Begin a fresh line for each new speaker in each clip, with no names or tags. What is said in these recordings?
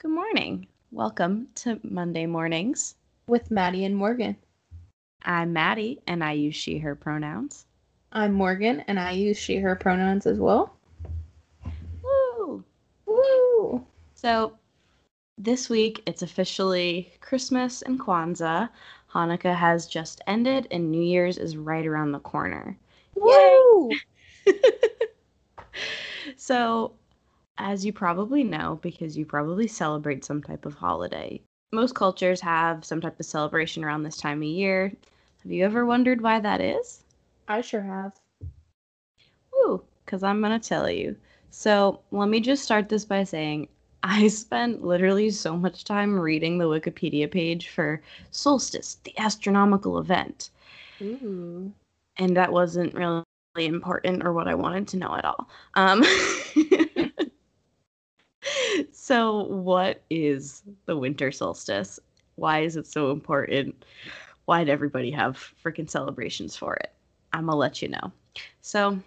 Good morning. Welcome to Monday Mornings.
with Maddie and Morgan.
I'm Maddie and I use she, her pronouns.
I'm Morgan and I use she, her pronouns as well.
Woo!
Woo!
So, this week it's officially Christmas and Kwanzaa. Hanukkah has just ended and New Year's is right around the corner.
Woo!
So, as you probably know, because you probably celebrate some type of holiday, most cultures have some type of celebration around this time of year. Have you ever wondered why that is?
I sure have.
Woo, because I'm going to tell you. So, let me just start this by saying I spent literally so much time reading the Wikipedia page for solstice, the astronomical event.
Ooh.
and that wasn't really important or what I wanted to know at all. Um, so, what is the winter solstice? Why is it so important? Why'd everybody have freaking celebrations for it? I'm gonna let you know. So,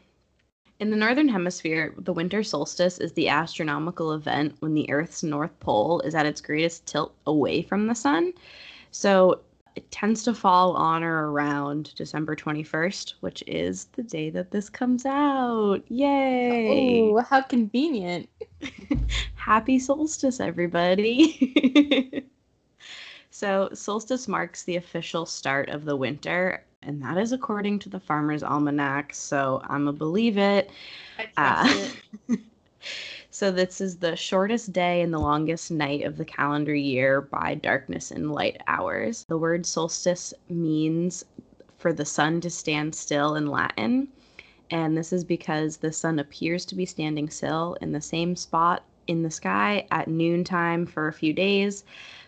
in the northern hemisphere, the winter solstice is the astronomical event when the Earth's north pole is at its greatest tilt away from the sun. So, it tends to fall on or around December 21st, which is the day that this comes out. Yay!
Oh, how convenient.
Happy solstice, everybody. so, solstice marks the official start of the winter, and that is according to the Farmer's Almanac. So, I'm going to believe it.
I trust
Uh,
it.
so this is the shortest day and the longest night of the calendar year by darkness and light hours. The word solstice means for the sun to stand still in Latin, and this is because the sun appears to be standing still in the same spot in the sky at noontime for a few days,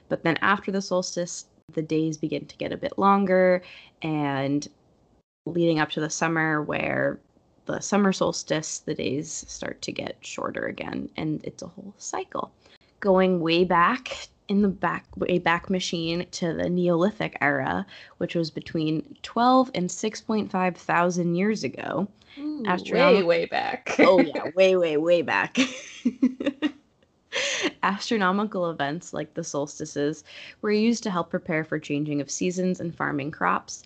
but then after the solstice, the days begin to get a bit longer and leading up to the summer where the summer solstice, the days start to get shorter again, and it's a whole cycle. Going way back in the back way back machine to the Neolithic era, which was between 12 and 6.5 thousand years ago.
Ooh,
astronomical-
way, way back.
Oh yeah, way, way, way back. Astronomical events like the solstices were used to help prepare for changing of seasons and farming crops.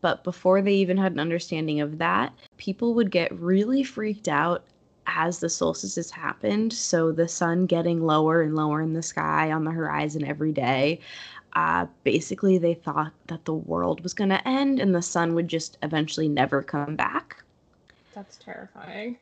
But before they even had an understanding of that, people would get really freaked out as the solstices happened. So the sun getting lower and lower in the sky on the horizon every day. Uh, basically, they thought that the world was going to end and the sun would just eventually never come back.
That's terrifying.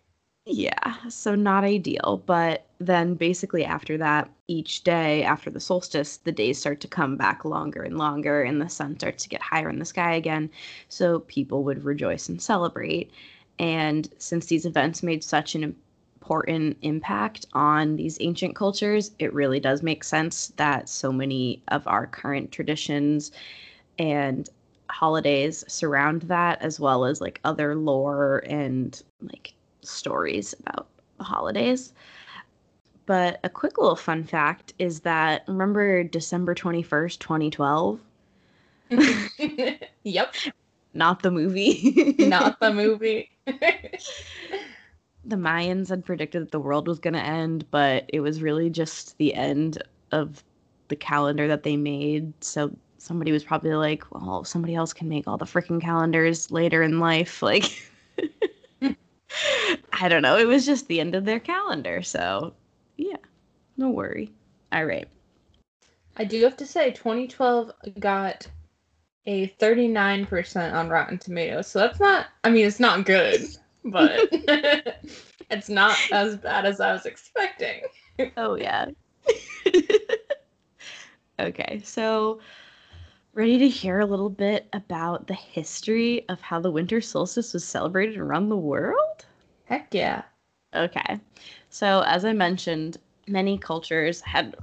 Yeah, so not ideal. But then basically after that, each day after the solstice, the days start to come back longer and longer, and the sun starts to get higher in the sky again. So people would rejoice and celebrate. And since these events made such an important impact on these ancient cultures, it really does make sense that so many of our current traditions and holidays surround that, as well as like other lore and like stories about the holidays. But a quick little fun fact is that remember December 21st, 2012?
yep.
Not the movie.
Not the movie.
the Mayans had predicted that the world was going to end, but it was really just the end of the calendar that they made. So somebody was probably like, well, somebody else can make all the freaking calendars later in life. Like, I don't know. It was just the end of their calendar. So, yeah, no worry. All right.
I do have to say, 2012 got a 39% on Rotten Tomatoes. So that's not, I mean, it's not good, but it's not as bad as I was expecting.
Oh, yeah. okay, so ready to hear a little bit about the history of how the winter solstice was celebrated around the world?
Heck yeah.
Okay, so as I mentioned, many cultures had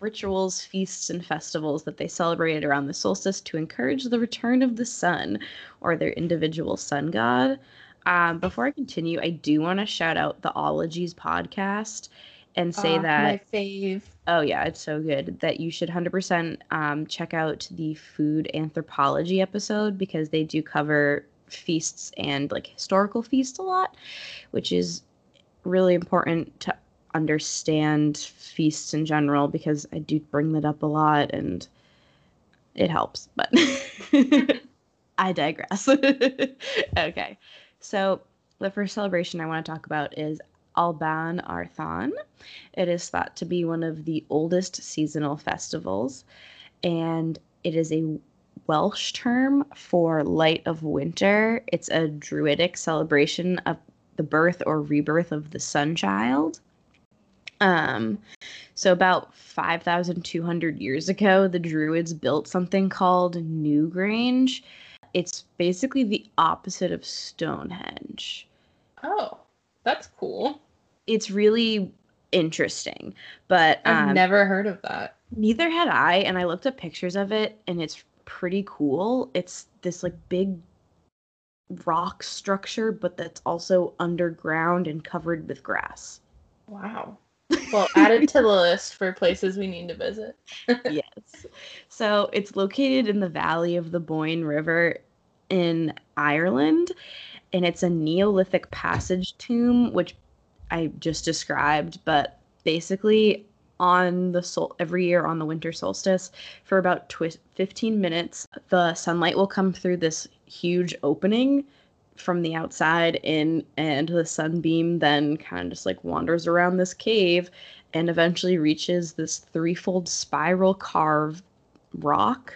rituals, feasts, and festivals that they celebrated around the solstice to encourage the return of the sun or their individual sun god. Um, before I continue, I do want to shout out the Ologies podcast and say
Ah,
that
My fave.
Oh yeah, it's so good that you should 100% um, check out the food anthropology episode because they do cover feasts and like historical feasts a lot, which is really important to understand feasts in general because I do bring that up a lot and it helps, but I digress. okay. So, the first celebration I want to talk about is Alban Arthan. It is thought to be one of the oldest seasonal festivals, and it is a Welsh term for light of winter. It's a druidic celebration of the birth or rebirth of the sun child. Um, so about 5,200 years ago, the Druids built something called Newgrange. It's basically the opposite of Stonehenge.
Oh, that's cool.
It's really interesting, but
I've
um,
never heard of that.
neither had I. And I looked up pictures of it, and it's pretty cool. It's this like big rock structure, but that's also underground and covered with grass.
Wow. Well, add it to the list for places we need to visit.
yes. So it's located in the valley of the Boyne River in Ireland, and it's a Neolithic passage tomb, which I just described. But basically, on the sol- every year on the winter solstice, for about twi- 15 minutes, the sunlight will come through this huge opening from the outside in and the sunbeam then kind of just like wanders around this cave and eventually reaches this threefold spiral carved rock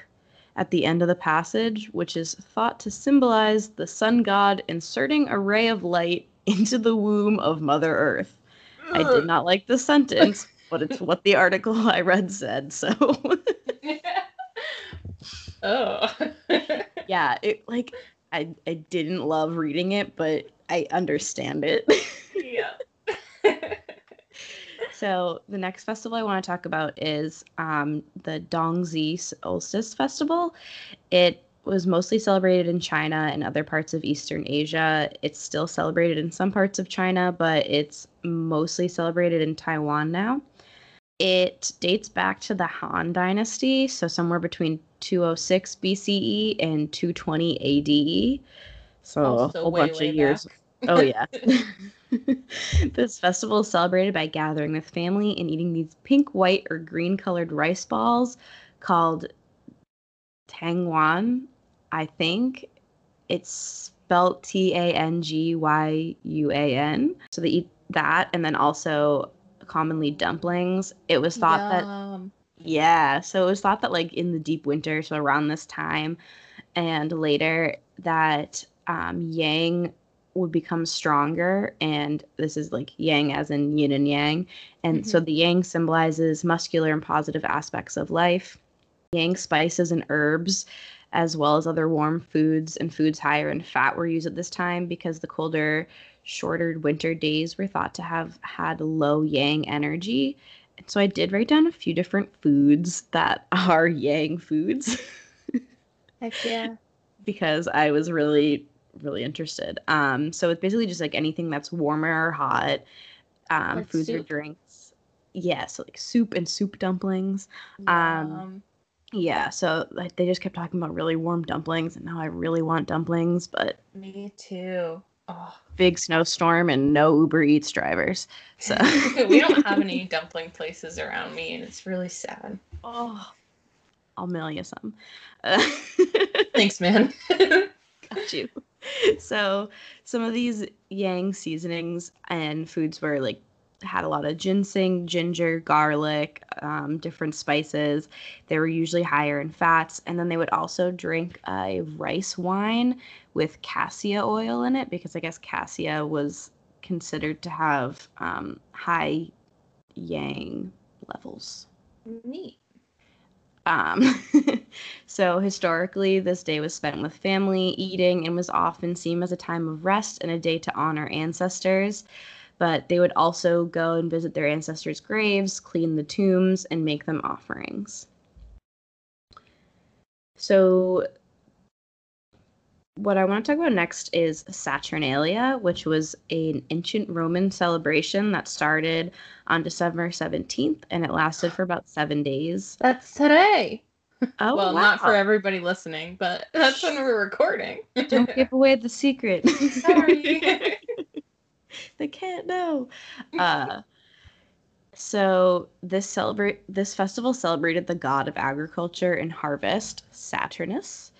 at the end of the passage which is thought to symbolize the sun god inserting a ray of light into the womb of mother earth i did not like the sentence but it's what the article i read said so
oh.
yeah it like i i didn't love reading it but i understand it
yeah.
So the next festival I want to talk about is um, the Dongzhi Solstice Festival. It was mostly celebrated in China and other parts of Eastern Asia. It's still celebrated in some parts of China, but it's mostly celebrated in Taiwan now. It dates back to the Han Dynasty, so somewhere between 206 BCE and 220 AD. So oh,
Also
a whole
way,
bunch
way
of years. Oh yeah. this festival is celebrated by gathering with family and eating these pink, white, or green colored rice balls called tangwan. I think it's spelled T A N G Y U A N. So they eat that, and then also commonly dumplings. It was thought that yeah, so it was thought that like in the deep winter, so around this time and later, that um, yang would become stronger, and this is like yang as in yin and yang, and so the yang symbolizes muscular and positive aspects of life. Yang spices and herbs, as well as other warm foods and foods higher in fat, were used at this time because the colder, shorter winter days were thought to have had low yang energy. And so I did write down a few different foods that are yang foods
Heck yeah.
because I was really, really interested. Um, so it's basically just like anything that's warmer or hot, um,
Like
foods or drinks. Yeah, so like soup and soup dumplings. Um. Yeah, so like they just kept talking about really warm dumplings, and now I really want dumplings, but
Me too. Oh.
big snowstorm and no Uber Eats drivers. So
we don't have any dumpling places around me, and it's really sad.
Oh, I'll mail you some. Uh,
Thanks, man.
got you. So some of these yang seasonings and foods were like had a lot of ginseng, ginger, garlic, um, different spices. They were usually higher in fats, and then they would also drink a rice wine with cassia oil in it because I guess cassia was considered to have um, high yang levels.
Neat.
Um, so historically, this day was spent with family, eating, and was often seen as a time of rest and a day to honor ancestors. But they would also go and visit their ancestors' graves, clean the tombs, and make them offerings. So, what I want to talk about next is Saturnalia, which was an ancient Roman celebration that started on December 17th and it lasted for about seven days.
That's today.
Oh,
well, not for everybody listening, but that's when we're recording.
Don't give away the secret.
Sorry.
they can't know. Uh, So this celebrate this festival celebrated the god of agriculture and harvest, Saturnus.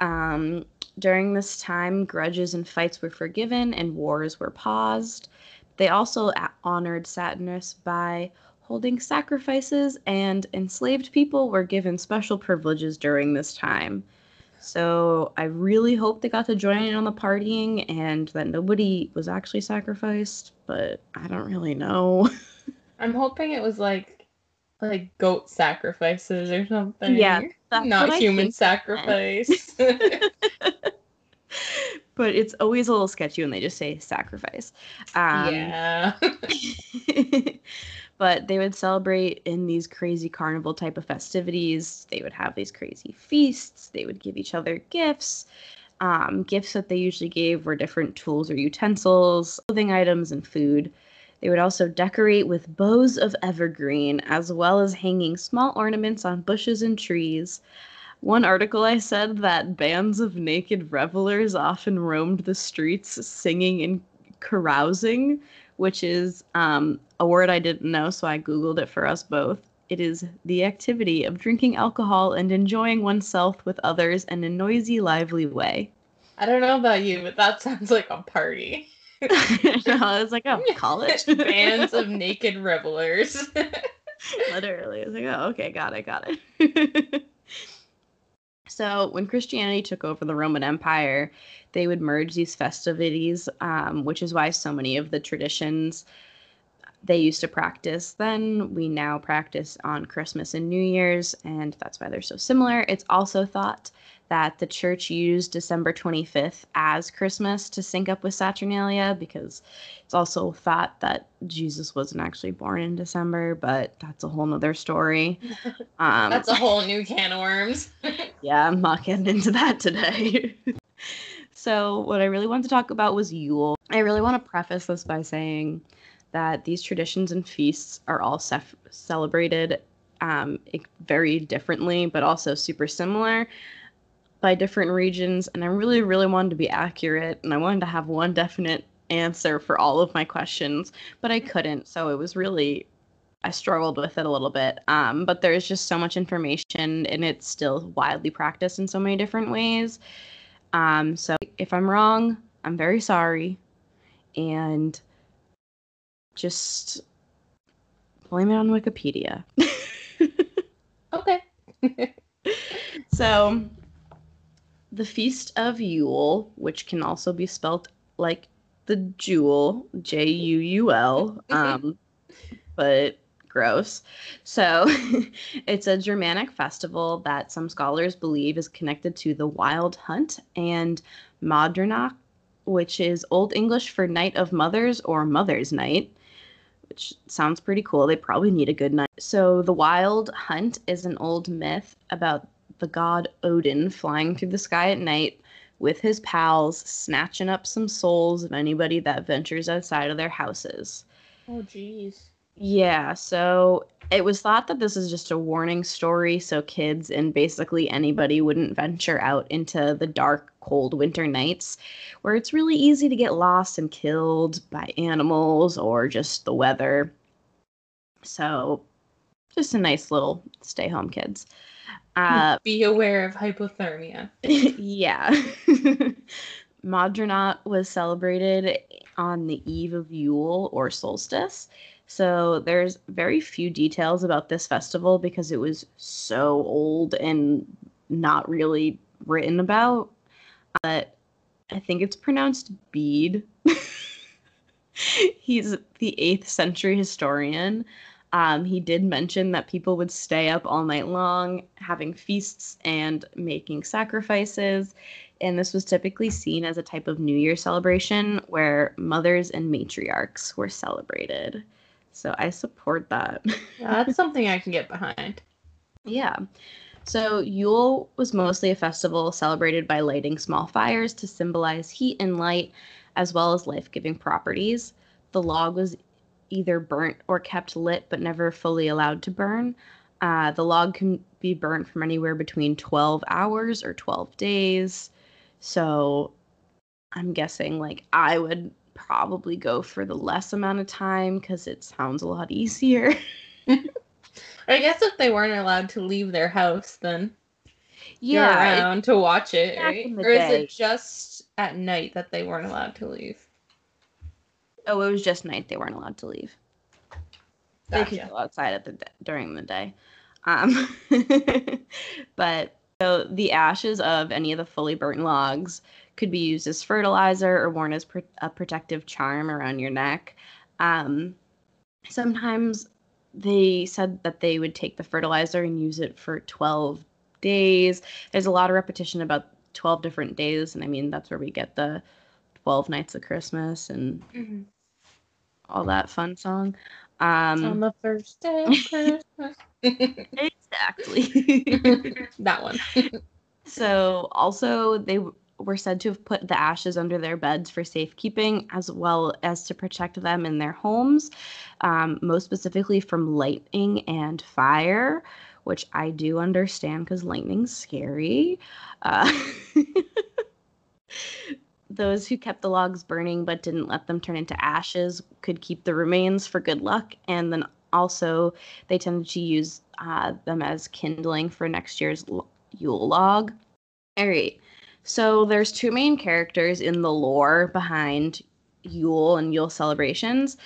Um, during this time, grudges and fights were forgiven and wars were paused. They also a- honored Saturnus by holding sacrifices, and enslaved people were given special privileges during this time. So I really hope they got to join in on the partying and that nobody was actually sacrificed, but I don't really know.
I'm hoping it was like like goat sacrifices or something.
Yeah,
Not human sacrifice.
but it's always a little sketchy when they just say sacrifice. Um,
yeah.
But they would celebrate in these crazy carnival type of festivities. They would have these crazy feasts. They would give each other gifts. Um, gifts that they usually gave were different tools or utensils, clothing items, and food. They would also decorate with boughs of evergreen, as well as hanging small ornaments on bushes and trees. One article I said that bands of naked revelers often roamed the streets singing and carousing, which is um, a word I didn't know, so I Googled it for us both. It is the activity of drinking alcohol and enjoying oneself with others in a noisy, lively way.
I don't know about you, but that sounds like a party.
I was like, oh, college?
Bands of naked revelers.
Literally. I was like, oh, okay, got it, got it. So when Christianity took over the Roman Empire, they would merge these festivities, um, which is why so many of the traditions they used to practice then we now practice on Christmas and New Year's, and that's why they're so similar. It's also thought that the church used December 25th as Christmas to sync up with Saturnalia because it's also thought that Jesus wasn't actually born in December, but that's a whole nother story. Um,
That's a whole new can of worms.
yeah, I'm not getting into that today. so, what I really wanted to talk about was Yule. I really want to preface this by saying that these traditions and feasts are all celebrated um, very differently, but also super similar by different regions. And I really, really wanted to be accurate, and I wanted to have one definite answer for all of my questions, but I couldn't. So, it was really I struggled with it a little bit. Um, but there's just so much information and it's still widely practiced in so many different ways. Um, so if I'm wrong, I'm very sorry. And just blame it on Wikipedia.
Okay.
so the Feast of Yule, which can also be spelt like the jewel, J U U L, um, but gross. So it's a Germanic festival that some scholars believe is connected to the Wild Hunt and Modranicht, which is Old English for Night of Mothers or Mother's Night, which sounds pretty cool. They probably need a good night. So the Wild Hunt is an old myth about the god Odin flying through the sky at night with his pals, snatching up some souls of anybody that ventures outside of their houses.
Oh, jeez.
Yeah, so it was thought that this is just a warning story so kids and basically anybody wouldn't venture out into the dark, cold winter nights where it's really easy to get lost and killed by animals or just the weather. So, just a nice little stay home, kids. Uh,
Be aware of hypothermia.
yeah. Modranicht was celebrated on the eve of Yule or solstice. So there's very few details about this festival because it was so old and not really written about. But I think it's pronounced Bede. He's the 8th century historian. Um, he did mention that people would stay up all night long, having feasts and making sacrifices. And this was typically seen as a type of New Year celebration where mothers and matriarchs were celebrated. So I support that.
Yeah, that's something I can get behind.
yeah. So Yule was mostly a festival celebrated by lighting small fires to symbolize heat and light, as well as life giving properties. The log was either burnt or kept lit but never fully allowed to burn. Uh, the log can be burnt from anywhere between 12 hours or 12 days. So I'm guessing like I would probably go for the less amount of time because it sounds a lot easier.
I guess if they weren't allowed to leave their house, then
yeah,
around to watch it, right? Or is it just at night that they weren't allowed to leave?
Oh, it was just night. They weren't allowed to leave. They could go outside at the during the day. Um, but so the ashes of any of the fully burnt logs could be used as fertilizer or worn as pr- a protective charm around your neck. Um, sometimes they said that they would take the fertilizer and use it for 12 days. There's a lot of repetition about 12 different days, and I mean that's where we get the 12 nights of Christmas and
Mhm.
All that fun song. Um,
On the first day of Christmas.
exactly.
that one.
so also they w- were said to have put the ashes under their beds for safekeeping as well as to protect them in their homes um, most specifically from lightning and fire which i do understand because lightning's scary uh, those who kept the logs burning but didn't let them turn into ashes could keep the remains for good luck and then also they tended to use uh, them as kindling for next year's Yule log. All right. So there's two main characters in the lore behind Yule and Yule celebrations.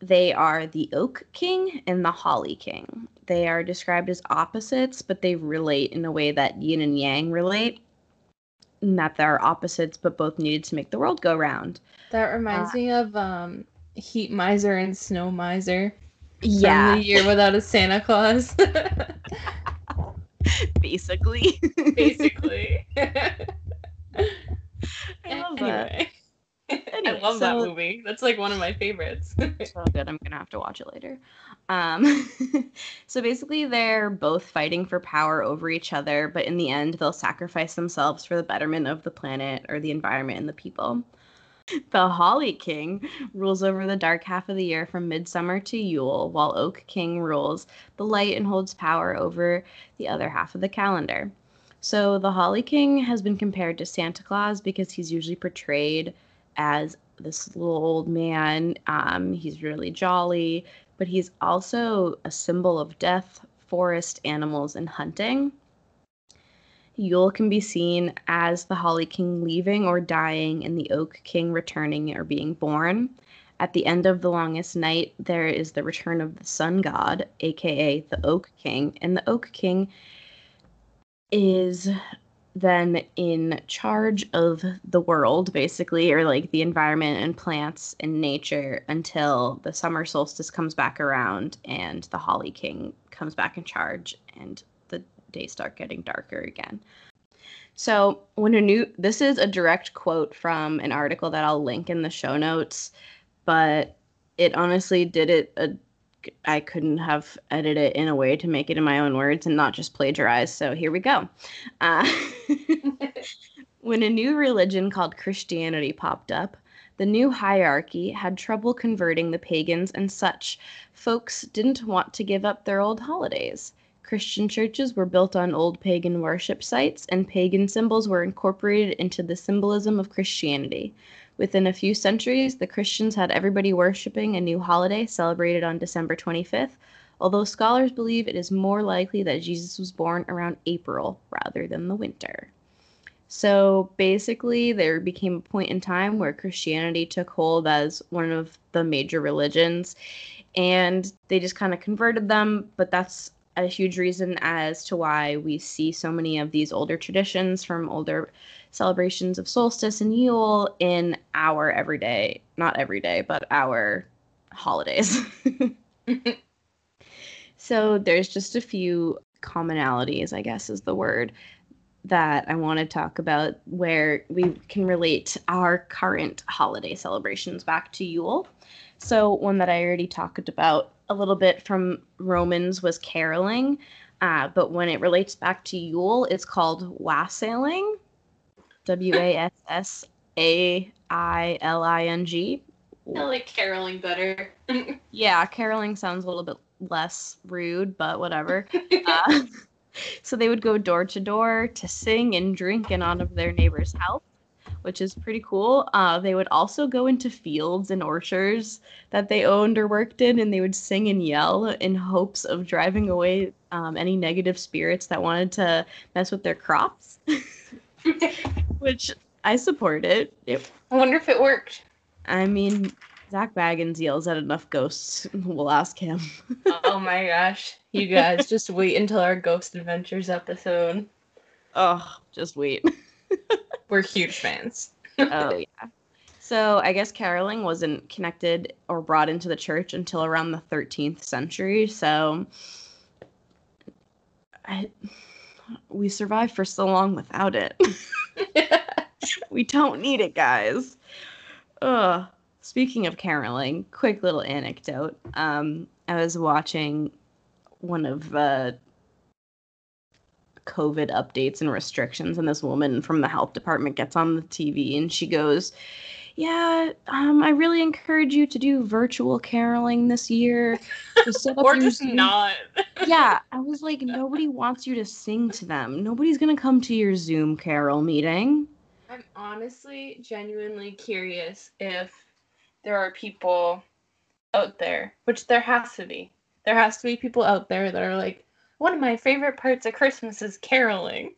They are the Oak King and the Holly King. They are described as opposites, but they relate in a way that yin and yang relate. And that they're opposites, but both needed to make the world go round.
That reminds me of um Heat Miser and Snow Miser.
Yeah.
From the year without a Santa Claus.
basically.
Basically.
I love that.
anyway. I
Anyway,
love that movie. That's like one of my favorites.
so good. I'm gonna have to watch it later. Um, so basically, they're both fighting for power over each other, but in the end, they'll sacrifice themselves for the betterment of the planet or the environment and the people. The Holly King rules over the dark half of the year from midsummer to Yule, while Oak King rules the light and holds power over the other half of the calendar. So the Holly King has been compared to Santa Claus because he's usually portrayed as this little old man. Um, he's really jolly, but he's also a symbol of death, forest animals, and hunting. Yule can be seen as the Holly King leaving or dying, and the Oak King returning or being born. At the end of the longest night, there is the return of the sun god, aka the Oak King, and the Oak King is then in charge of the world, basically, or like the environment and plants and nature until the summer solstice comes back around and the Holly King comes back in charge and the days start getting darker again. So, when a new this is a direct quote from an article that I'll link in the show notes, but it honestly did it a I couldn't have edited it in a way to make it in my own words and not just plagiarize. So here we go. Uh, when a new religion called Christianity popped up, the new hierarchy had trouble converting the pagans and such. Folks didn't want to give up their old holidays. Christian churches were built on old pagan worship sites, and pagan symbols were incorporated into the symbolism of Christianity. Within a few centuries, the Christians had everybody worshiping a new holiday celebrated on December 25th, although scholars believe it is more likely that Jesus was born around April rather than the winter. So basically, there became a point in time where Christianity took hold as one of the major religions, and they just kind of converted them, but that's a huge reason as to why we see so many of these older traditions from older celebrations of solstice and Yule in our everyday, not everyday, but our holidays. so there's just a few commonalities, I guess is the word, that I want to talk about where we can relate our current holiday celebrations back to Yule. So, one that I already talked about a little bit from Romans was caroling, uh, but when it relates back to Yule, it's called wassailing. W A S S A I L I N G.
I like caroling better.
Yeah, caroling sounds a little bit less rude, but whatever. Uh, so they would go door to door to sing and drink in honor of their neighbor's health, which is pretty cool. Uh, they would also go into fields and orchards that they owned or worked in, and they would sing and yell in hopes of driving away um, any negative spirits that wanted to mess with their crops. which I support it. it.
I wonder if it worked.
I mean, Zak Bagans yells at enough ghosts. We'll ask him.
oh my gosh. You guys just wait until our Ghost Adventures episode.
Oh, just wait.
We're huge fans.
oh yeah. So I guess caroling wasn't connected or brought into the church until around the 13th century. So I, we survived for so long without it. we don't need it, guys. Ugh. Speaking of caroling, quick little anecdote. Um, I was watching one of uh, COVID updates and restrictions, and this woman from the health department gets on the TV and she goes, yeah, um, I really encourage you to do virtual caroling this year.
or just not.
yeah, I was like, nobody wants you to sing to them. Nobody's gonna come to your Zoom carol meeting.
I'm honestly genuinely curious if there are people out there, which there has to be. There has to be people out there that are like, one of my favorite parts of Christmas is caroling.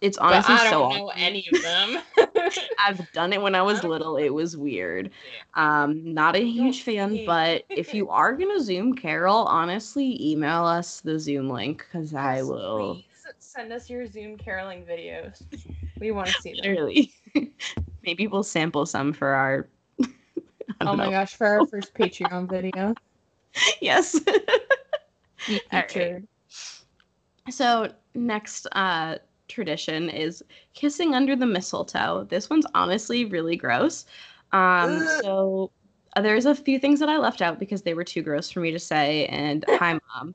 It's honestly
but I
don't
so know any of them.
I've done it when I was little. It was weird. Um, not a huge fan, but if you are gonna Zoom Carol, honestly, email us the Zoom link because I will.
Please send us your Zoom caroling videos. We want to see them.
Really? Maybe we'll sample some for our
oh my gosh, for our first Patreon video.
Yes. right. So next uh, tradition is kissing under the mistletoe. This one's honestly really gross. Um, so uh, there's a few things that I left out because they were too gross for me to say. And hi, mom.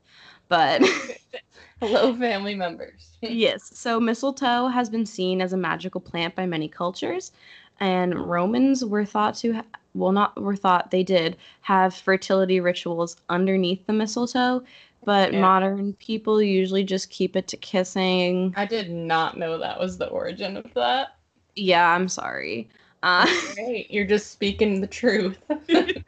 But
hello, family members.
yes. So mistletoe has been seen as a magical plant by many cultures, and Romans were thought to ha- well, not were thought they did have fertility rituals underneath the mistletoe, but yeah. modern people usually just keep it to kissing.
I did not know that was the origin of that.
Yeah, I'm sorry. Uh,
Great, you're just speaking the truth.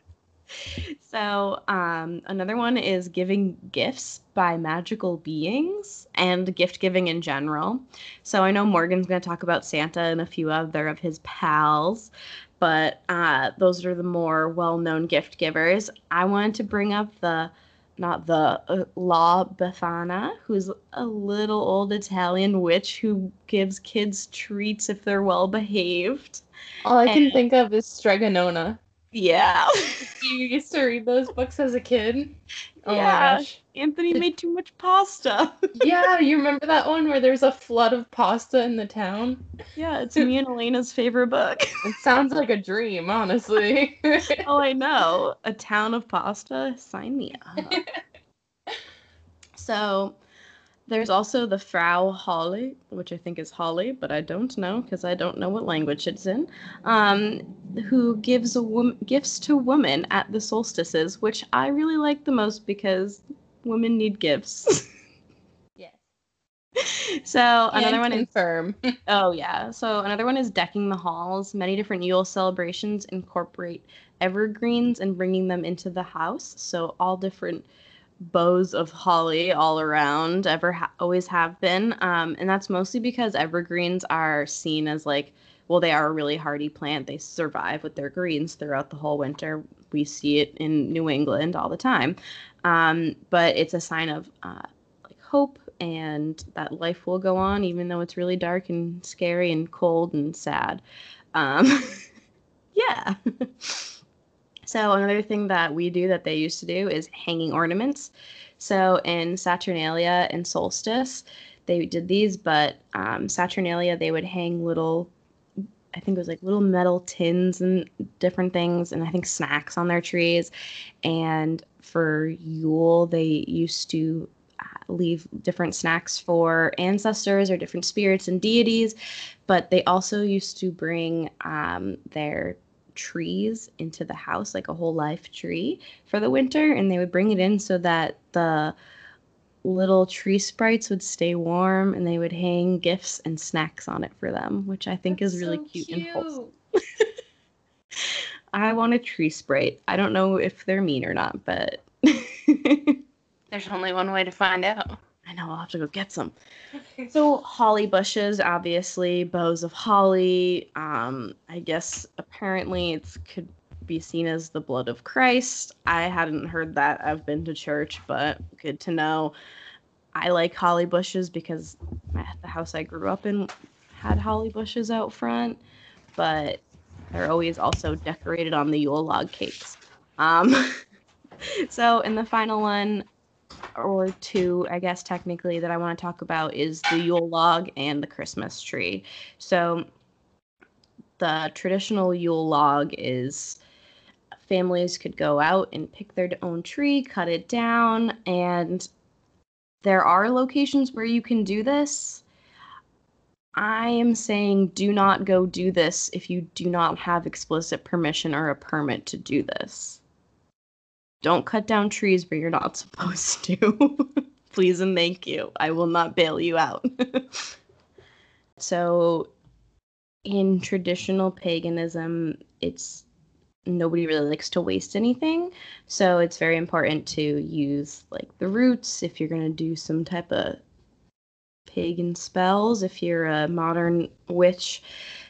so, um, another one is giving gifts by magical beings and gift giving in general. So, I know Morgan's going to talk about Santa and a few other of his pals but uh, those are the more well-known gift givers. I wanted to bring up the not the uh, La Befana, who's a little old Italian witch who gives kids treats if they're well behaved.
All I and, can think of is Strega Nona.
Yeah.
you used to read those books as a kid?
Oh yeah. Anthony made too much pasta.
yeah, you remember that one where there's a flood of pasta in the town?
Yeah, it's me and Elena's favorite book.
it sounds like a dream, honestly.
oh, I know. A town of pasta? Sign me up. so, there's also the Frau Holly, which I think is Holly, but I don't know because I don't know what language it's in, um, who gives a wom- gifts to women at the solstices, which I really like the most because women need gifts.
yes.
So another one
confirm.
is oh yeah. So another one is decking the halls. Many different Yule celebrations incorporate evergreens and bringing them into the house. So all different boughs of holly all around ever ha- always have been. Um, and that's mostly because evergreens are seen as like well they are a really hardy plant. They survive with their greens throughout the whole winter. We see it in new england all the time. Um, but it's a sign of uh, like hope and that life will go on even though it's really dark and scary and cold and sad. Um, yeah So another thing that we do that they used to do is hanging ornaments. So in Saturnalia and Solstice, they did these, but um, Saturnalia they would hang little, I think it was like little metal tins and different things, and I think snacks on their trees. And for Yule, they used to uh, leave different snacks for ancestors or different spirits and deities, but they also used to bring um, their trees into the house, like a whole life tree for the winter, and they would bring it in so that the little tree sprites would stay warm and they would hang gifts and snacks on it for them, which I think
That's
is really
so
cute, and wholesome. I want a tree sprite. I don't know if they're mean or not, but
There's only one way to find out.
Know I'll have to go get some. So holly bushes, obviously, boughs of holly. Um, I guess apparently it's could be seen as the blood of Christ. I hadn't heard that. I've been to church, but good to know. I like holly bushes because the house I grew up in had holly bushes out front, but they're always also decorated on the Yule log cakes. Um, so in the final one, or two, I guess technically that I want to talk about is the Yule log and the Christmas tree. So the traditional Yule log is families could go out and pick their own tree, cut it down, and there are locations where you can do this. I am saying do not go do this if you do not have explicit permission or a permit to do this. Don't cut down trees where you're not supposed to. Please and thank you. I will not bail you out. so, in traditional paganism, it's nobody really likes to waste anything. So, it's very important to use like the roots if you're going to do some type of pagan spells, if you're a modern witch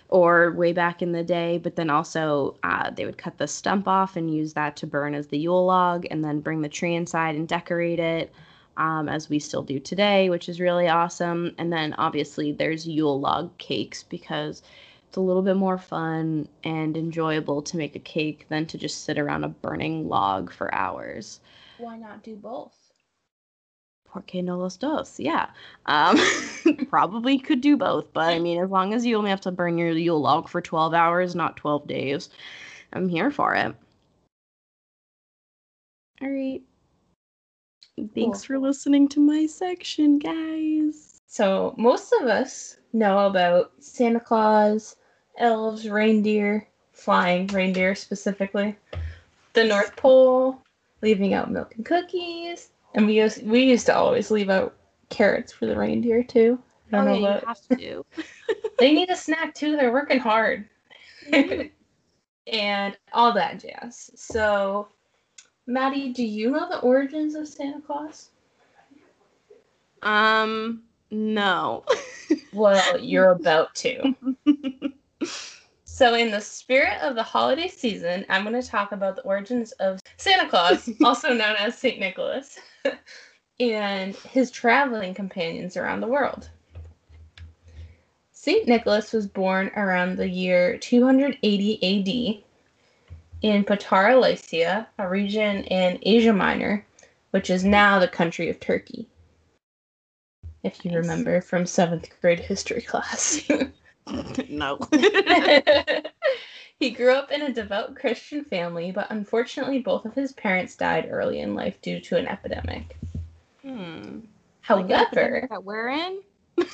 or way back in the day, but then also uh, they would cut the stump off and use that to burn as the Yule log and then bring the tree inside and decorate it. Um, as we still do today, which is really awesome. And then obviously there's Yule log cakes because it's a little bit more fun and enjoyable to make a cake than to just sit around a burning log for hours.
Why not do both?
Porque no los dos? Yeah. Um, probably could do both, but I mean, as long as you only have to burn your Yule log for 12 hours, not 12 days, I'm here for it. All right. Thanks
Cool.
for listening to my section, guys.
So most of us know about Santa Claus, elves, reindeer, flying reindeer specifically, the North Pole, leaving out milk and cookies, and we used we used to always leave out carrots for the reindeer too. I don't
oh,
know
yeah, you have to.
they need a snack too. They're working hard. and all that jazz. So, Maddie, do you know the origins of Santa Claus?
um, no.
Well, you're about to. So, in the spirit of the holiday season, I'm going to talk about the origins of Santa Claus, also known as St. Nicholas, and his traveling companions around the world. St. Nicholas was born around the year 280 AD in Patara, Lycia, a region in Asia Minor, which is now the country of Turkey. If you
Nice.
remember from seventh grade history class.
no.
he grew up in a devout Christian family, but unfortunately, both of his parents died early in life due to an epidemic.
hmm. Like
However,
epidemic that we're in.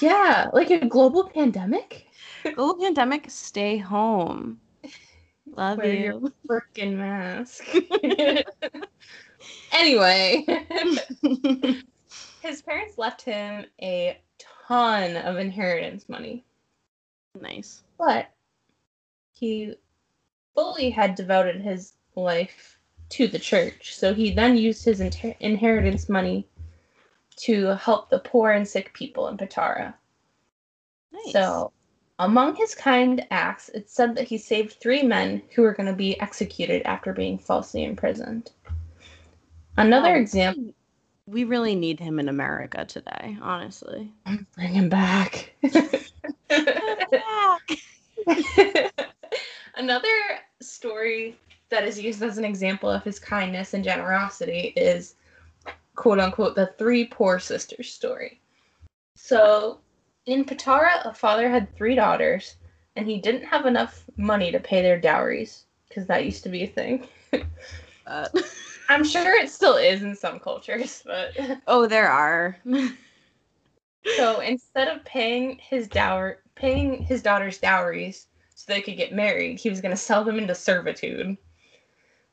yeah, like a global pandemic.
Global pandemic, stay home. Love
Wear
you.
your Freaking mask. anyway, his parents left him a ton of inheritance money,
nice.
but he fully had devoted his life to the church. So he then used his inter- inheritance money to help the poor and sick people in Patara.
Nice.
So, among his kind acts, it's said that he saved three men who were going to be executed after being falsely imprisoned. Another
Oh,
example.
We really need him in America today, honestly.
Bring him back. Another story that is used as an example of his kindness and generosity is quote unquote the three poor sisters story. So in Patara, a father had three daughters, and he didn't have enough money to pay their dowries because that used to be a thing.
Uh,
I'm sure it still is in some cultures, but
oh, there are.
so instead of paying his dower, paying his daughters dowries so they could get married, he was going to sell them into servitude.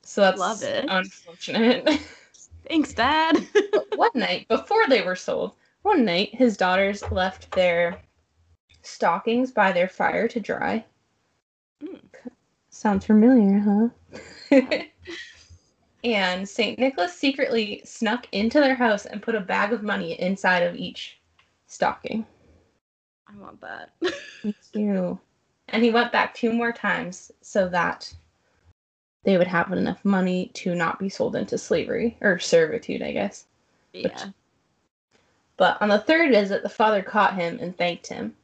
So that's
Love it.
unfortunate.
Thanks, Dad.
one night, before they were sold, one night his daughters left their stockings by their fire to dry.
Mm.
Sounds familiar, huh? and St. Nicholas secretly snuck into their house and put a bag of money inside of each stocking.
I want that.
Me too. And he went back two more times so that they would have enough money to not be sold into slavery or servitude, I guess.
yeah.
But on the third visit, the father caught him and thanked him.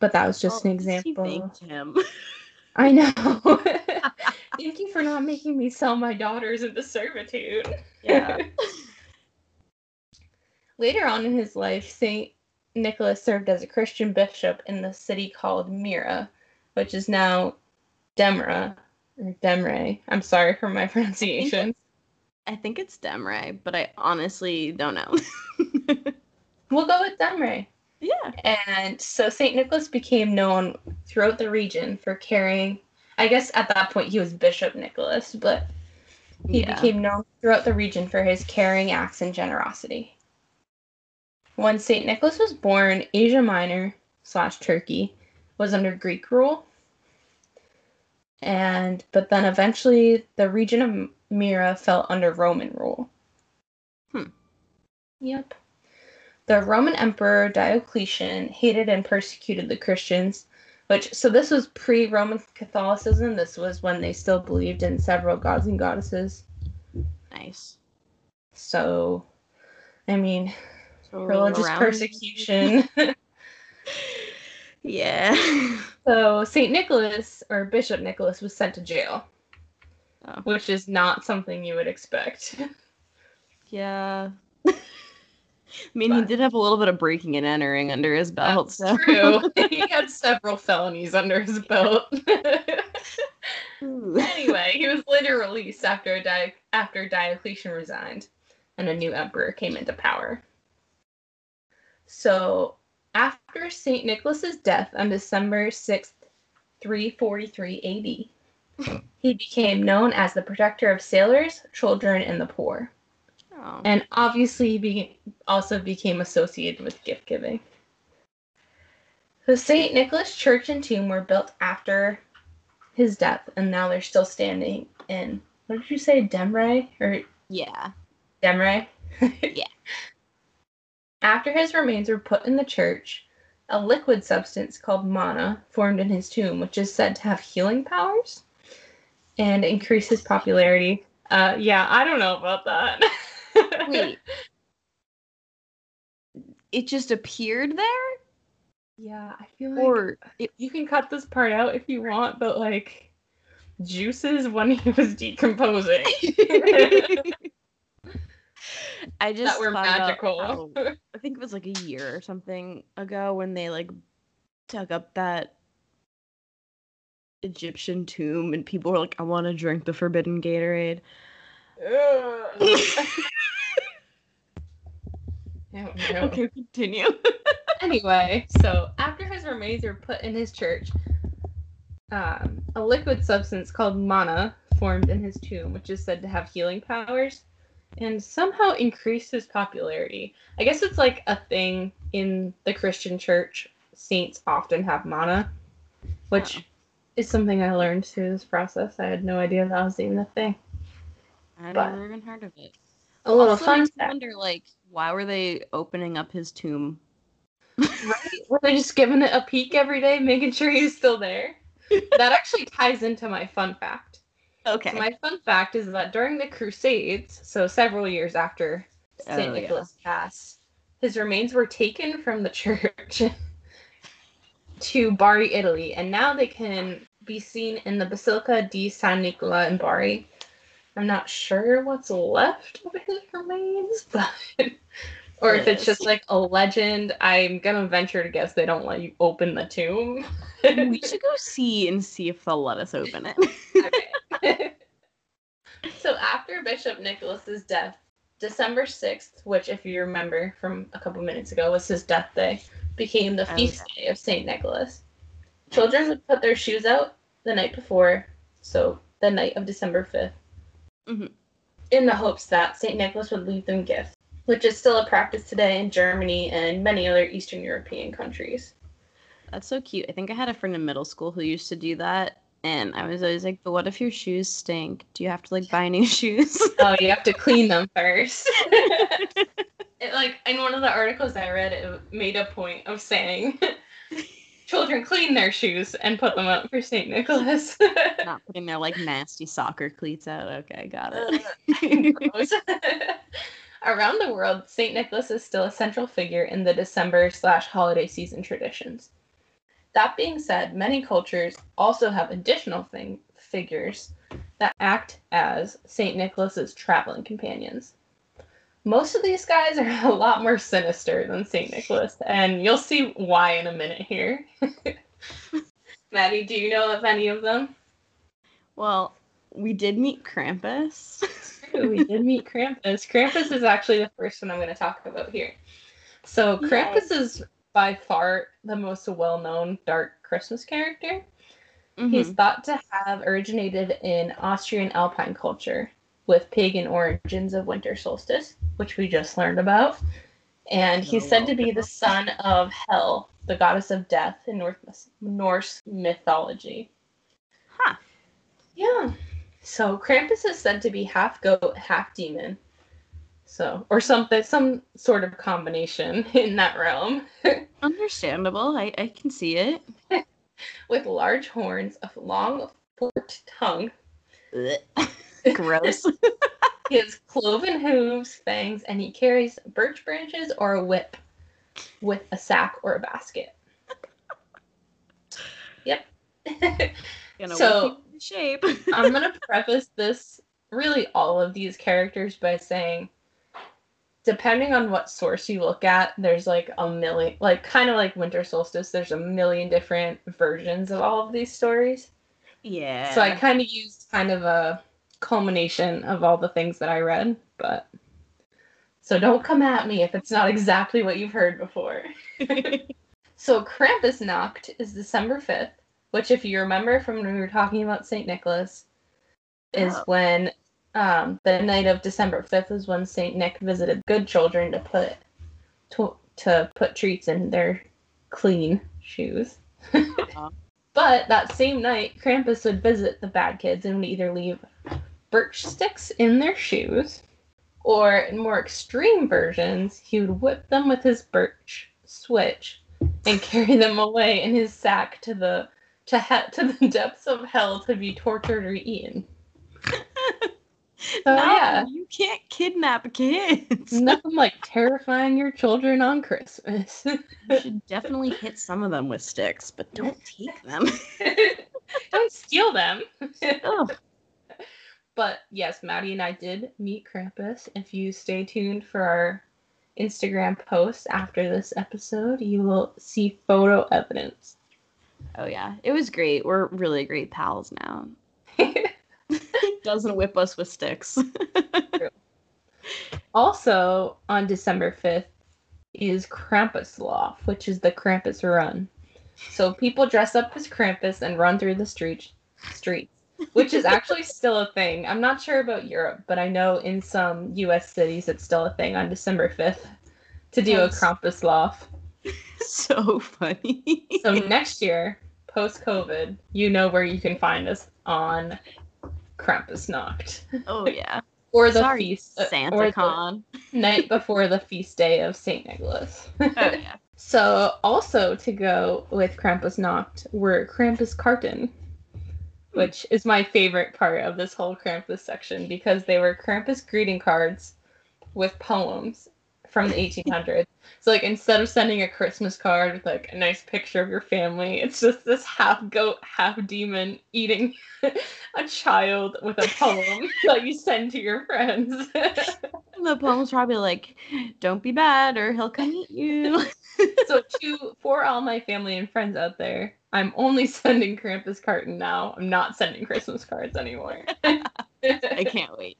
But that was just
Oh,
an example.
thanked him.
I know. Thank you for not making me sell my daughters into servitude.
yeah.
Later on in his life, St. Nicholas served as a Christian bishop in the city called Myra, which is now Demra or Demre. I'm sorry for my pronunciation.
I think it's Demre, but I honestly don't know.
We'll go with Demre.
yeah.
And so St. Nicholas became known throughout the region for carrying, I guess at that point he was Bishop Nicholas, but he
yeah.
became known throughout the region for his caring acts and generosity. When St. Nicholas was born, Asia Minor slash Turkey was under Greek rule. And but then eventually the region of Myra fell under Roman rule.
Hmm.
Yep. The Roman Emperor Diocletian hated and persecuted the Christians, which so this was pre-Roman Catholicism. This was when they still believed in several gods and goddesses.
nice.
So, I mean, religious
around-
persecution.
Yeah.
so, St. Nicholas, or Bishop Nicholas, was sent to jail,
Oh.
which is not something you would expect.
Yeah. I mean, he did have a little bit of breaking and entering under his belt.
That's
so.
true. he had several felonies under his belt. Anyway, he was later released after Di- after Diocletian resigned and a new emperor came into power. So, after St. Nicholas's death on December 6th, 343 AD, he became known as the protector of sailors, children, and the poor.
Oh.
And obviously, he be- also became associated with gift giving. The St. Nicholas Church and tomb were built after his death, and now they're still standing in, what did you say, Demre? Or
yeah.
Demre?
Yeah.
After his remains were put in the church, a liquid substance called manna formed in his tomb, which is said to have healing powers and increase his popularity. Uh, yeah, I don't know about that.
Wait. It just appeared there?
Yeah, I feel like
Or it
you can cut this part out if you want, but like juices when he was decomposing
I just
that were magical.
how- I think it was like a year or something ago when they like dug up that Egyptian tomb and people were like, I want to drink the forbidden Gatorade.
No.
Okay, continue.
Anyway, so after his remains were put in his church, um, a liquid substance called manna formed in his tomb, which is said to have healing powers and somehow increased his popularity. I guess it's like a thing in the Christian church. Saints often have manna, which
Oh.
is something I learned through this process. I had no idea that was even a thing.
I
But-
never even heard of it.
A little
also
fun fact.
wonder, like, why were they opening up his tomb?
Right? Were they just giving it a peek every day, making sure he was still there? that actually ties into my fun fact.
Okay.
So my fun fact is that during the Crusades, so several years after St.
Oh, yeah.
Nicholas passed, his remains were taken from the church to Bari, Italy, and now they can be seen in the Basilica di San Nicola in Bari. I'm not sure what's left of his remains, but or if it's just like a legend. I'm gonna venture to guess they don't let you open the tomb.
we should go see and see if they'll let us open it.
Okay. so after Bishop Nicholas's death, December 6th, which if you remember from a couple minutes ago was his death day, became the feast day of St. Nicholas. Children would put their shoes out the night before, so the night of December 5th.
Mhm.
in the hopes that St. Nicholas would leave them gifts, which is still a practice today in Germany and many other Eastern European countries.
That's so cute. I think I had a friend in middle school who used to do that. And I was always like, but what if your shoes stink? Do you have to like buy new shoes?
oh, you have to clean them first. it, like in one of the articles I read, it made a point of saying children clean their shoes and put them up for St. Nicholas.
Not putting their like nasty soccer cleats out. Okay, got it.
Around the world, St. Nicholas is still a central figure in the December slash holiday season traditions. That being said, many cultures also have additional thing, figures that act as St. Nicholas's traveling companions. Most of these guys are a lot more sinister than St. Nicholas, and you'll see why in a minute here. Maddie, do you know of any of them?
Well, we did meet Krampus.
we did meet Krampus. Krampus is actually the first one I'm going to talk about here. So Krampus Yay. is by far the most well known dark Christmas character. Mm-hmm. He's thought to have originated in Austrian Alpine culture with pagan origins of winter solstice, which we just learned about. And he's said to be the son of Hel, the goddess of death in North, Norse mythology.
Huh.
Yeah. So Krampus is said to be half goat, half demon, so, or something, some sort of combination in that realm.
Understandable. I, I can see it.
With large horns, a long forked tongue.
Gross.
he has cloven hooves, fangs, and he carries birch branches or a whip with a sack or a basket. Yep. so,
shape.
I'm going to preface this, really all of these characters, by saying depending on what source you look at, there's like a million, like kind of like Winter Solstice, there's a million different versions of all of these stories.
Yeah.
So I kind of used kind of a culmination of all the things that I read, but so don't come at me if it's not exactly what you've heard before. so Krampusnacht is December 5th, which if you remember from when we were talking about St. Nicholas, is oh. when um, the night of December 5th is when Saint Nick visited good children to put to, to put treats in their clean shoes. uh-huh. But that same night, Krampus would visit the bad kids and would either leave birch sticks in their shoes, or in more extreme versions, he would whip them with his birch switch and carry them away in his sack to the to he- to the depths of hell to be tortured or eaten.
So no, yeah, you can't kidnap kids.
Nothing like terrifying your children on Christmas.
you should definitely hit some of them with sticks, but don't take them.
don't steal them. oh. But yes, Maddie and I did meet Krampus. If you stay tuned for our Instagram post after this episode, you will see photo evidence.
Oh yeah, it was great. We're really great pals now. Doesn't whip us with sticks.
also, on December 5th is Krampuslauf, which is the Krampus run. So people dress up as Krampus and run through the street, streets, which is actually still a thing. I'm not sure about Europe, but I know in some US cities it's still a thing on December 5th to do That's a Krampuslauf.
So funny.
so next year, post COVID, you know where you can find us on Krampusnacht.
Oh yeah.
or the Sorry, feast
uh, Santa or Con.
night before the feast day of Saint Nicholas.
oh yeah.
So also to go with Krampusnacht were Krampuskarten, which is my favorite part of this whole Krampus section because they were Krampus greeting cards with poems from the 1800s. so like instead of sending a Christmas card with like a nice picture of your family, it's just this half goat, half demon eating a child with a poem that you send to your friends.
the poem's probably like, "Don't be bad, or he'll come eat you."
so to for all my family and friends out there, I'm only sending Krampuskarten now. I'm not sending Christmas cards anymore.
I can't wait.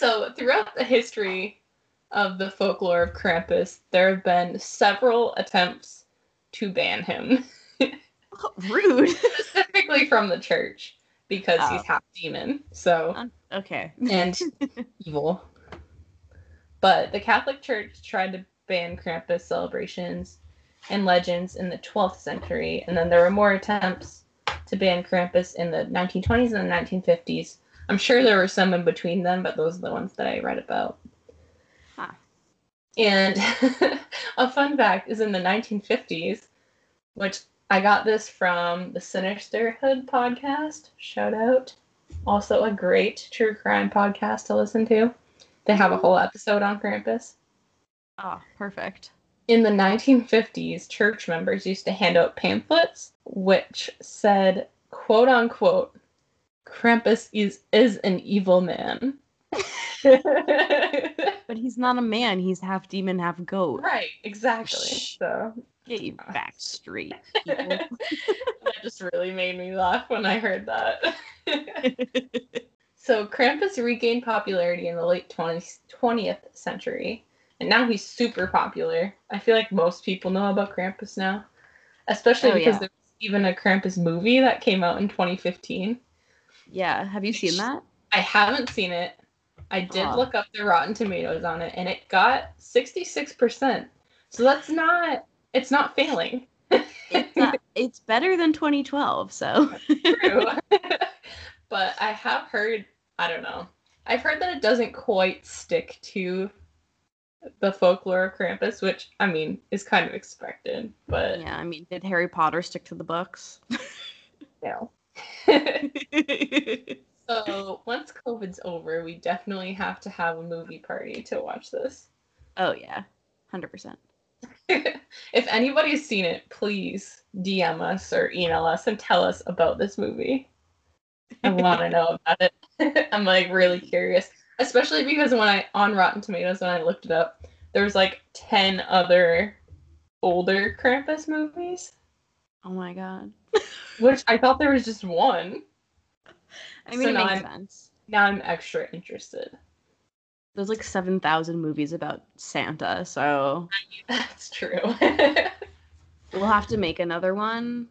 So, throughout the history of the folklore of Krampus, there have been several attempts to ban him.
Rude.
Specifically from the church. because he's
Oh.
half demon. So
Uh, okay.
and evil. But the Catholic Church tried to ban Krampus celebrations and legends in the 12th century, and then there were more attempts to ban Krampus in the 1920s and the 1950s. I'm sure there were some in between them, but those are the ones that I read about.
Huh.
And a fun fact is in the 1950s, which I got this from the Sinisterhood podcast. Shout out. Also, a great true crime podcast to listen to. They have a whole episode on Krampus.
Oh, perfect.
In the 1950s, church members used to hand out pamphlets which said, quote unquote, Krampus is, is an evil man.
But he's not a man. He's half demon, half goat.
right, exactly.
Shh.
So
Get you uh, back straight.
that just really made me laugh when I heard that. so Krampus regained popularity in the late 20th, 20th century, and now he's super popular. I feel like most people know about Krampus now, especially
Oh,
because
yeah.
there's even a Krampus movie that came out in 2015.
Yeah. Have you seen that?
I haven't seen it. I did look up the Rotten Tomatoes on it, and it got 66%. So that's not, it's not failing.
It's, uh, it's better than 2012. So
true. but I have heard, I don't know. I've heard that it doesn't quite stick to the folklore of Krampus, which I mean is kind of expected, but
yeah, I mean, did Harry Potter stick to the books?
no. So once COVID's over, we definitely have to have a movie party to watch this.
oh yeah, hundred percent.
if anybody's seen it, please DM us or email us and tell us about this movie. I want to know about it. I'm like really curious, especially because when I on Rotten Tomatoes when I looked it up, there was like 10 other older Krampus movies,
Oh my god.
Which I thought there was just one.
I mean,
So
it
now
makes
I'm-
sense.
Now I'm extra interested.
There's like seven thousand movies about Santa, so
That's true.
we'll have to make another one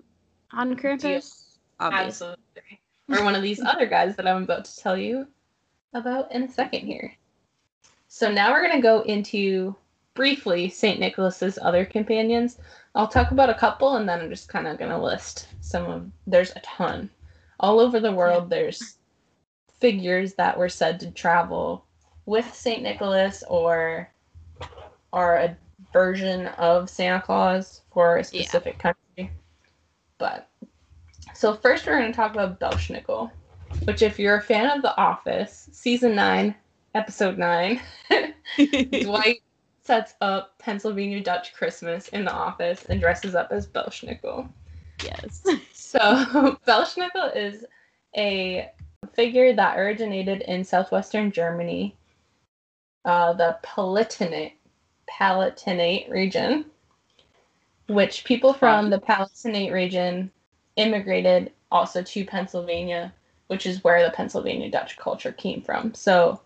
on Krampus. Obviously.
Absolutely. Or one of these other guys that I'm about to tell you about in a second here. So now we're going to go into briefly St. Nicholas's other companions. I'll talk about a couple and then I'm just kind of going to list some of there's a ton. All over the world there's figures that were said to travel with St. Nicholas or are a version of Santa Claus for a
Yeah.
specific country. But so first we're going to talk about Belsnickel, which if you're a fan of The Office, season 9, episode 9, Dwight sets up Pennsylvania Dutch Christmas in the office and dresses up as Belsnickel.
Yes.
So Belsnickel is a figure that originated in southwestern Germany, uh, the Palatinate, Palatinate region, which people from the Palatinate region immigrated also to Pennsylvania, which is where the Pennsylvania Dutch culture came from. So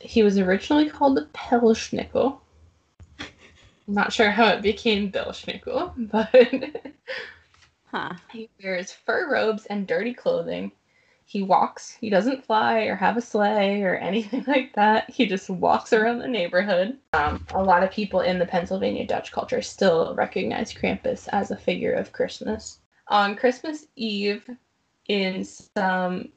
he was originally called the Pelschnickel. I'm not sure how it became Belsnickel, but
Huh.
he wears fur robes and dirty clothing. He walks. He doesn't fly or have a sleigh or anything like that. He just walks around the neighborhood. Um, a lot of people in the Pennsylvania Dutch culture still recognize Krampus as a figure of Christmas. On Christmas Eve, in some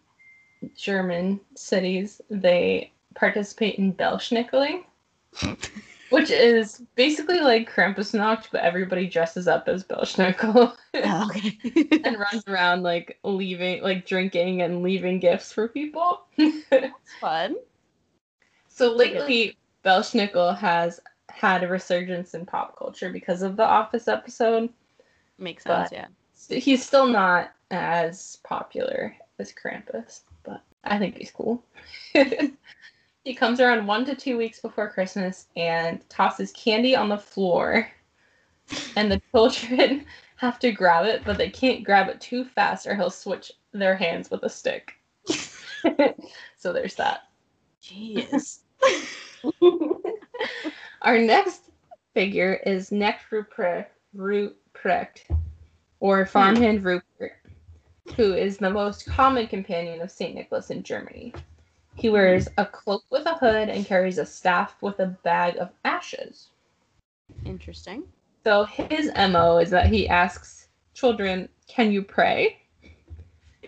German cities, they participate in Belsnickeling, which is basically like Krampusnacht, but everybody dresses up as Belsnickel.
Oh, okay.
and runs around like leaving like drinking and leaving gifts for people.
It's fun.
so lately Belsnickel has had a resurgence in pop culture because of the office episode.
Makes
But-
sense, yeah.
He's still not as popular as Krampus, but I think he's cool. he comes around one to two weeks before Christmas and tosses candy on the floor. And the children have to grab it, but they can't grab it too fast or he'll switch their hands with a stick. so there's that.
Jeez.
Our next figure is Knecht Ruprecht, or Farmhand Rupert. who is the most common companion of St. Nicholas in Germany. He wears a cloak with a hood and carries a staff with a bag of ashes.
Interesting.
So his MO is that he asks children, Can you pray?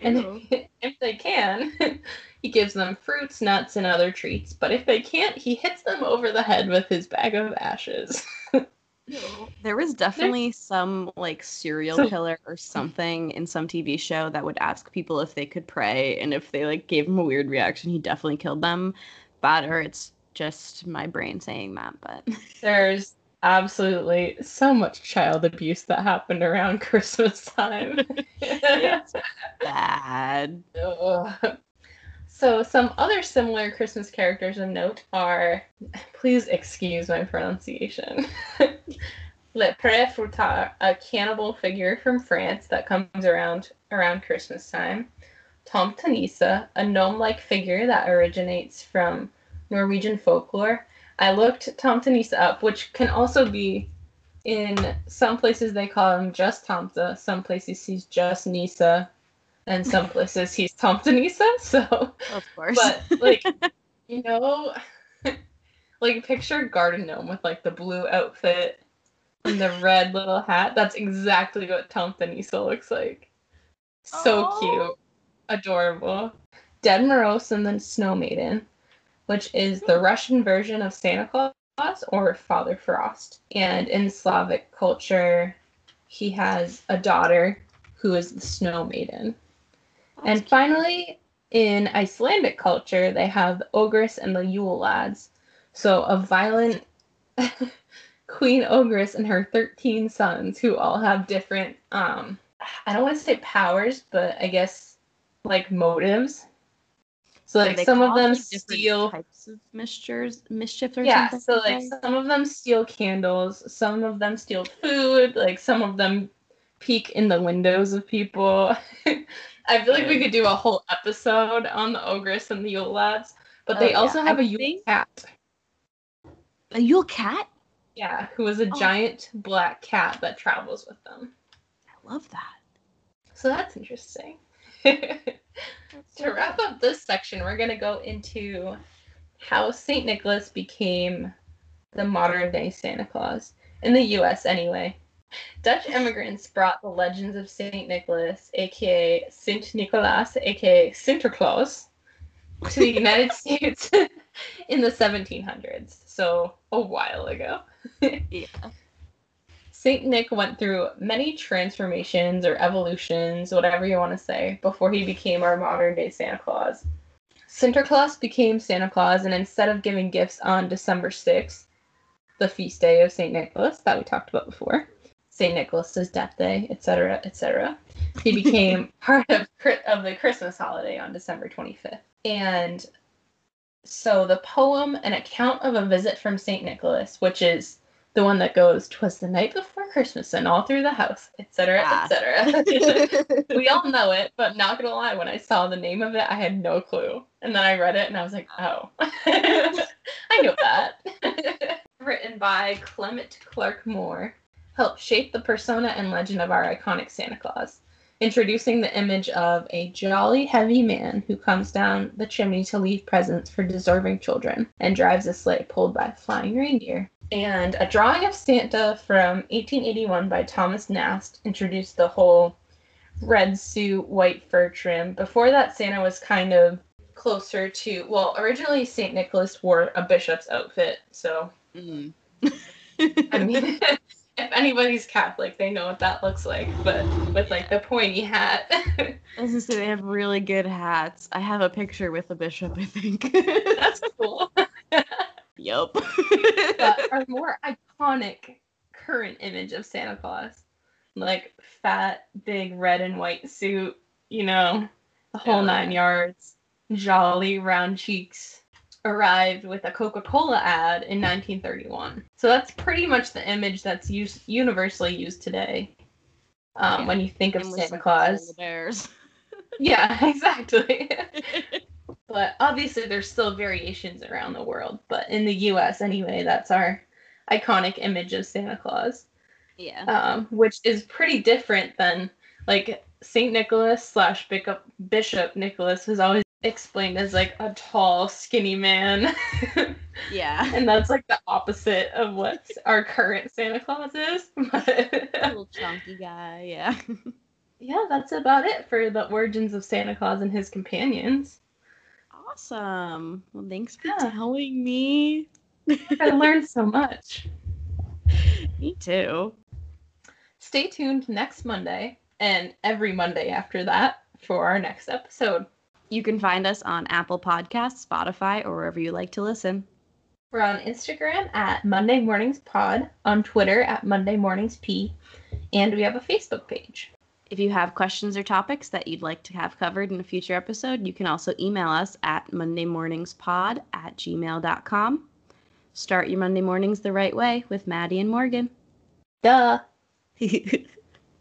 And
Ew.
if they can, he gives them fruits, nuts, and other treats. But if they can't, he hits them over the head with his bag of ashes.
There was definitely some like serial
So-
killer or mm-hmm. something in some TV show that would ask people if they could pray, and if they like gave him a weird reaction, he definitely killed them. But or it's just my brain saying that, but
There's absolutely so much child abuse that happened around Christmas time.
it's bad.
Ugh. So, some other similar Christmas characters of note are, please excuse my pronunciation, Le Fruitard, a cannibal figure from France that comes around around Christmas time. Tom Tanisa, a gnome-like figure that originates from Norwegian folklore. I looked Tom Tanisa up, which can also be in some places they call him just Tomta, some places he's just Nisa, and some places he's Tomtanisa. So,
Of course.
but like, you know, like picture garden gnome with like the blue outfit and the red little hat. That's exactly what Tomtanisa looks like. So
Aw.
cute, adorable. Ded Moroz and the Snow Maiden, which is the hmm. Russian version of Santa Claus or Father Frost. And in Slavic culture, he has a daughter who is the Snow Maiden. And finally, in Icelandic culture, they have the Ogress and the Yule Lads. So a violent Queen Ogress and her 13 sons who all have different, um, I don't want to say powers, but I guess like motives. So like some of them steal
types of mischiefs, mischief or
yeah,
something.
so like some of them steal candles, some of them steal food, like some of them peek in the windows of people. I feel like we could do a whole episode on the ogress and the Yule lads, but
Oh,
they
yeah.
also have
I
a Yule
think-
cat.
a Yule cat.
Yeah, who is a
Oh.
giant black cat that travels with them.
I love that.
So that's interesting. to wrap up this section, we're going to go into how St. Nicholas became the modern day Santa Claus, in the US anyway. Dutch immigrants brought the legends of St. Nicholas, aka Saint Nicolaas, aka Sinterklaas, to the United States in the 1700s, so a while ago.
Yeah.
Saint Nick went through many transformations or evolutions, whatever you want to say, before he became our modern day Santa Claus. Sinterklaas became Santa Claus, and instead of giving gifts on December 6th, the feast day of Saint Nicholas that we talked about before, Saint Nicholas's death day, etc., etc., he became part of of the Christmas holiday on December 25th. And so the poem, an account of a visit from Saint Nicholas, which is the one that goes, "Twas the night before Christmas, and all through the house, etc.,
Ah.
etc." we all know it, but not gonna lie, when I saw the name of it, I had no clue, and then I read it, and I was like, "Oh, I know that." Written by Clement Clarke Moore, helped shape the persona and legend of our iconic Santa Claus, introducing the image of a jolly, heavy man who comes down the chimney to leave presents for deserving children and drives a sleigh pulled by flying reindeer. And a drawing of Santa from 1881 by Thomas Nast introduced the whole red suit, white fur trim. Before that, Santa was kind of closer to, well, originally St. Nicholas wore a bishop's outfit. So,
Mm.
I mean, if anybody's Catholic, they know what that looks like. But with like the pointy hat.
As I was gonna say they have really good hats. I have a picture with a bishop, I think.
That's cool.
yep.
but our more iconic current image of Santa Claus, like fat, big red and white suit, you know, the whole
Oh,
nine
yeah.
yards, jolly round cheeks, arrived with a Coca-Cola ad in 1931. So that's pretty much the image that's used universally used today. Um,
Yeah.
When you think of Santa Claus,
bears.
yeah, exactly. but obviously, there's still variations around the world. But in the U.S. anyway, that's our iconic image of Santa Claus,
yeah.
um, which is pretty different than like Saint Nicholas slash Bishop Bishop Nicholas is always explained as like a tall, skinny man.
Yeah.
and that's like the opposite of what our current Santa Claus is. But
Little chunky guy, yeah.
yeah, that's about it for the origins of Santa Claus and his companions.
Awesome. Well, thanks for
Yeah.
telling me.
I learned so much.
Me too.
Stay tuned next Monday and every Monday after that for our next episode.
You can find us on Apple Podcasts, Spotify, or wherever you like to listen.
We're on Instagram at Monday Mornings Pod, on Twitter at Monday Mornings P, and we have a Facebook page.
If you have questions or topics that you'd like to have covered in a future episode, you can also email us at mondaymorningspod at gmail.com. Start your Monday mornings the right way with Maddie and Morgan.
Duh.